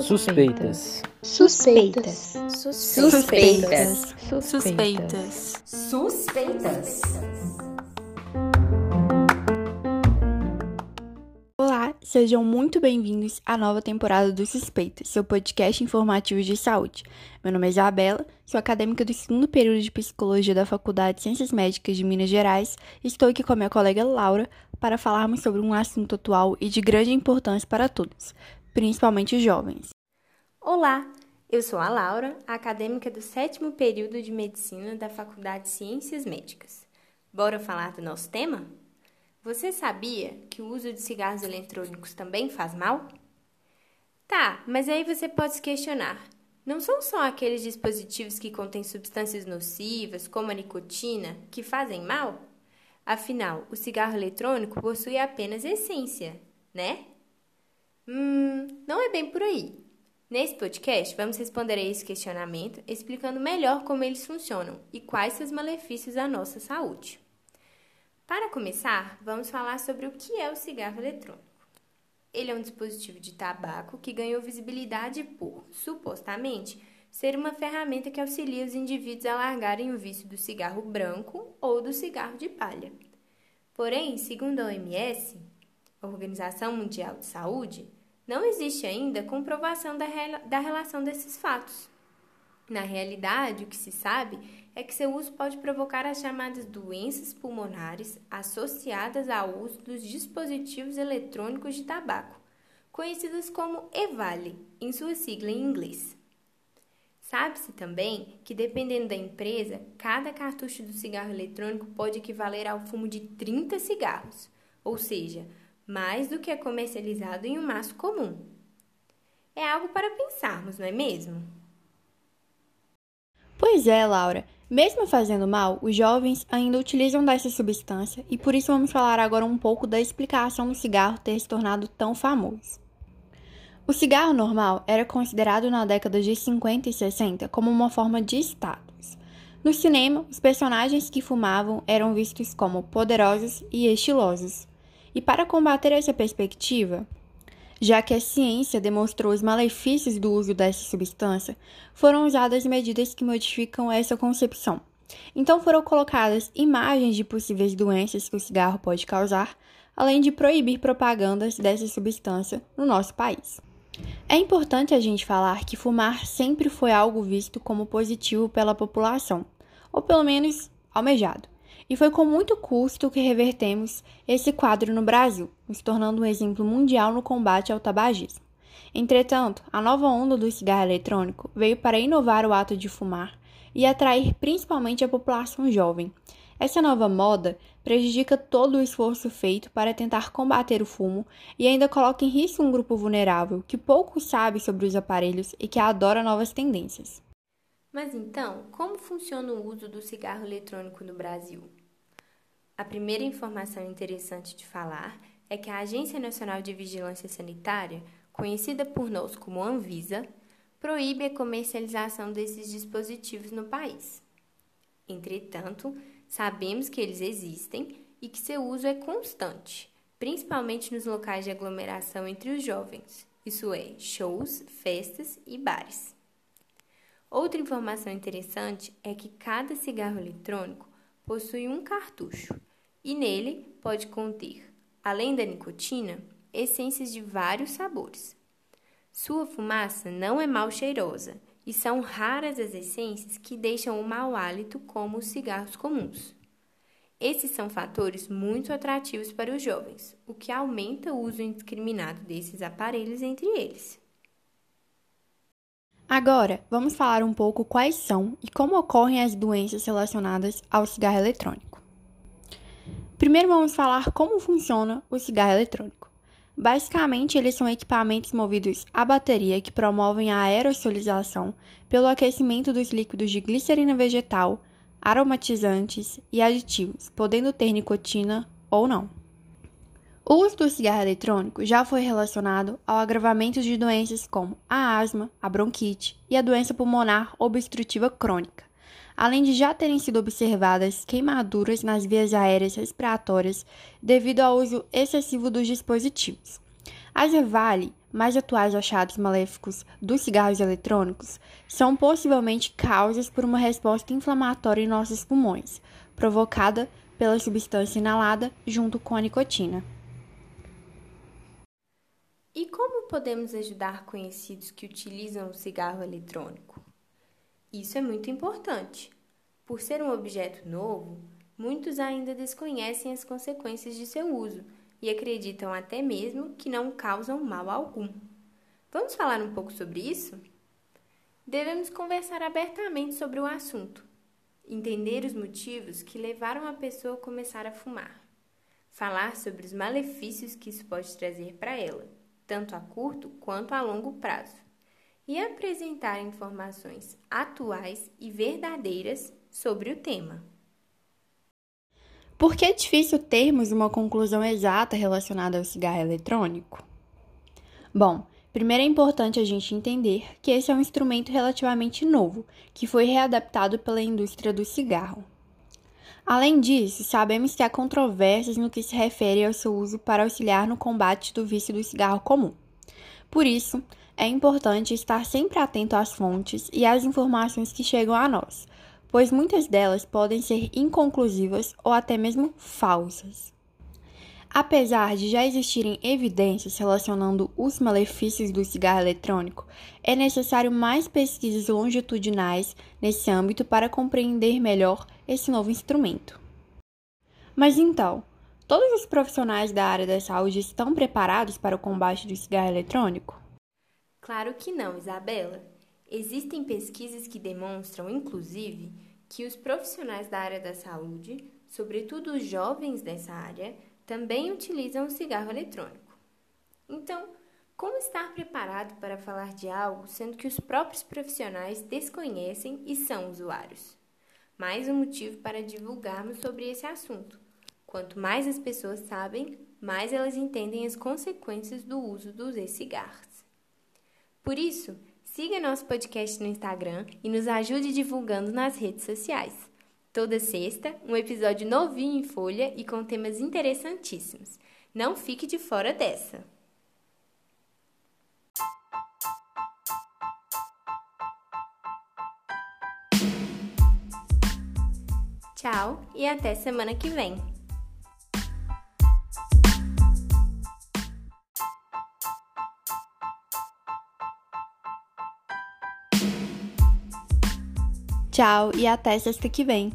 Suspeitas. Suspeitas. Suspeitas. Suspeitas. Suspeitas. Olá, sejam muito bem-vindos à nova temporada do Suspeitas, seu podcast informativo de saúde. Meu nome é Isabela, sou acadêmica do segundo período de Psicologia da Faculdade de Ciências Médicas de Minas Gerais e estou aqui com a minha colega Laura para falarmos sobre um assunto atual e de grande importância para todos, principalmente os jovens. Olá, eu sou a Laura, acadêmica do sétimo período de Medicina da Faculdade de Ciências Médicas. Bora falar do nosso tema? Você sabia que o uso de cigarros eletrônicos também faz mal? Tá, mas aí você pode se questionar. Não são só aqueles dispositivos que contêm substâncias nocivas, como a nicotina, que fazem mal? Afinal, o cigarro eletrônico possui apenas essência, né? Hum, não é bem por aí. Nesse podcast, vamos responder a esse questionamento explicando melhor como eles funcionam e quais seus malefícios à nossa saúde. Para começar, vamos falar sobre o que é o cigarro eletrônico. Ele é um dispositivo de tabaco que ganhou visibilidade por, supostamente, ser uma ferramenta que auxilia os indivíduos a largarem o vício do cigarro branco ou do cigarro de palha. Porém, segundo a OMS, a Organização Mundial de Saúde, não existe ainda comprovação da, da relação desses fatos. Na realidade, o que se sabe é que seu uso pode provocar as chamadas doenças pulmonares associadas ao uso dos dispositivos eletrônicos de tabaco, conhecidas como EVALI, em sua sigla em inglês. Sabe-se também que, dependendo da empresa, cada cartucho do cigarro eletrônico pode equivaler ao fumo de 30 cigarros, ou seja, mais do que é comercializado em um maço comum. É algo para pensarmos, não é mesmo? Pois é, Laura. Mesmo fazendo mal, os jovens ainda utilizam dessa substância e por isso vamos falar agora um pouco da explicação do cigarro ter se tornado tão famoso. O cigarro normal era considerado na década de 50 e 60 como uma forma de status. No cinema, os personagens que fumavam eram vistos como poderosos e estilosos, e para combater essa perspectiva, já que a ciência demonstrou os malefícios do uso dessa substância, foram usadas medidas que modificam essa concepção. Então foram colocadas imagens de possíveis doenças que o cigarro pode causar, além de proibir propagandas dessa substância no nosso país. É importante a gente falar que fumar sempre foi algo visto como positivo pela população, ou pelo menos almejado e foi com muito custo que revertemos esse quadro no Brasil, nos tornando um exemplo mundial no combate ao tabagismo. Entretanto, a nova onda do cigarro eletrônico veio para inovar o ato de fumar e atrair principalmente a população jovem. Essa nova moda prejudica todo o esforço feito para tentar combater o fumo e ainda coloca em risco um grupo vulnerável que pouco sabe sobre os aparelhos e que adora novas tendências. Mas então, como funciona o uso do cigarro eletrônico no Brasil? A primeira informação interessante de falar é que a Agência Nacional de Vigilância Sanitária, conhecida por nós como Anvisa, proíbe a comercialização desses dispositivos no país. Entretanto, sabemos que eles existem e que seu uso é constante, principalmente nos locais de aglomeração entre os jovens, isso é, shows, festas e bares. Outra informação interessante é que cada cigarro eletrônico possui um cartucho e nele pode conter, além da nicotina, essências de vários sabores. Sua fumaça não é mal cheirosa e são raras as essências que deixam o mau hálito, como os cigarros comuns. Esses são fatores muito atrativos para os jovens, o que aumenta o uso indiscriminado desses aparelhos entre eles. Agora, vamos falar um pouco quais são e como ocorrem as doenças relacionadas ao cigarro eletrônico. Primeiro vamos falar como funciona o cigarro eletrônico. Basicamente, eles são equipamentos movidos a bateria que promovem a aerosolização pelo aquecimento dos líquidos de glicerina vegetal, aromatizantes e aditivos, podendo ter nicotina ou não. O uso do cigarro eletrônico já foi relacionado ao agravamento de doenças como a asma, a bronquite e a doença pulmonar obstrutiva crônica além de já terem sido observadas queimaduras nas vias aéreas respiratórias devido ao uso excessivo dos dispositivos. As EVALI, mais atuais achados maléficos dos cigarros eletrônicos, são possivelmente causas por uma resposta inflamatória em nossos pulmões, provocada pela substância inalada junto com a nicotina. E como podemos ajudar conhecidos que utilizam o cigarro eletrônico? Isso é muito importante. Por ser um objeto novo, muitos ainda desconhecem as consequências de seu uso e acreditam até mesmo que não causam mal algum. Vamos falar um pouco sobre isso? Devemos conversar abertamente sobre o assunto, entender os motivos que levaram a pessoa a começar a fumar, falar sobre os malefícios que isso pode trazer para ela, tanto a curto quanto a longo prazo e apresentar informações atuais e verdadeiras sobre o tema. Por que é difícil termos uma conclusão exata relacionada ao cigarro eletrônico? Bom, primeiro é importante a gente entender que esse é um instrumento relativamente novo, que foi readaptado pela indústria do cigarro. Além disso, sabemos que há controvérsias no que se refere ao seu uso para auxiliar no combate do vício do cigarro comum. Por isso, é importante estar sempre atento às fontes e às informações que chegam a nós, pois muitas delas podem ser inconclusivas ou até mesmo falsas. Apesar de já existirem evidências relacionando os malefícios do cigarro eletrônico, é necessário mais pesquisas longitudinais nesse âmbito para compreender melhor esse novo instrumento. Mas então, todos os profissionais da área da saúde estão preparados para o combate do cigarro eletrônico? Claro que não, Isabela. Existem pesquisas que demonstram, inclusive, que os profissionais da área da saúde, sobretudo os jovens dessa área, também utilizam o cigarro eletrônico. Então, como estar preparado para falar de algo sendo que os próprios profissionais desconhecem e são usuários? Mais um motivo para divulgarmos sobre esse assunto. Quanto mais as pessoas sabem, mais elas entendem as consequências do uso dos e-cigarros. Por isso, siga nosso podcast no Instagram e nos ajude divulgando nas redes sociais. Toda sexta, um episódio novinho em folha e com temas interessantíssimos. Não fique de fora dessa! Tchau e até semana que vem! Tchau e até sexta que vem.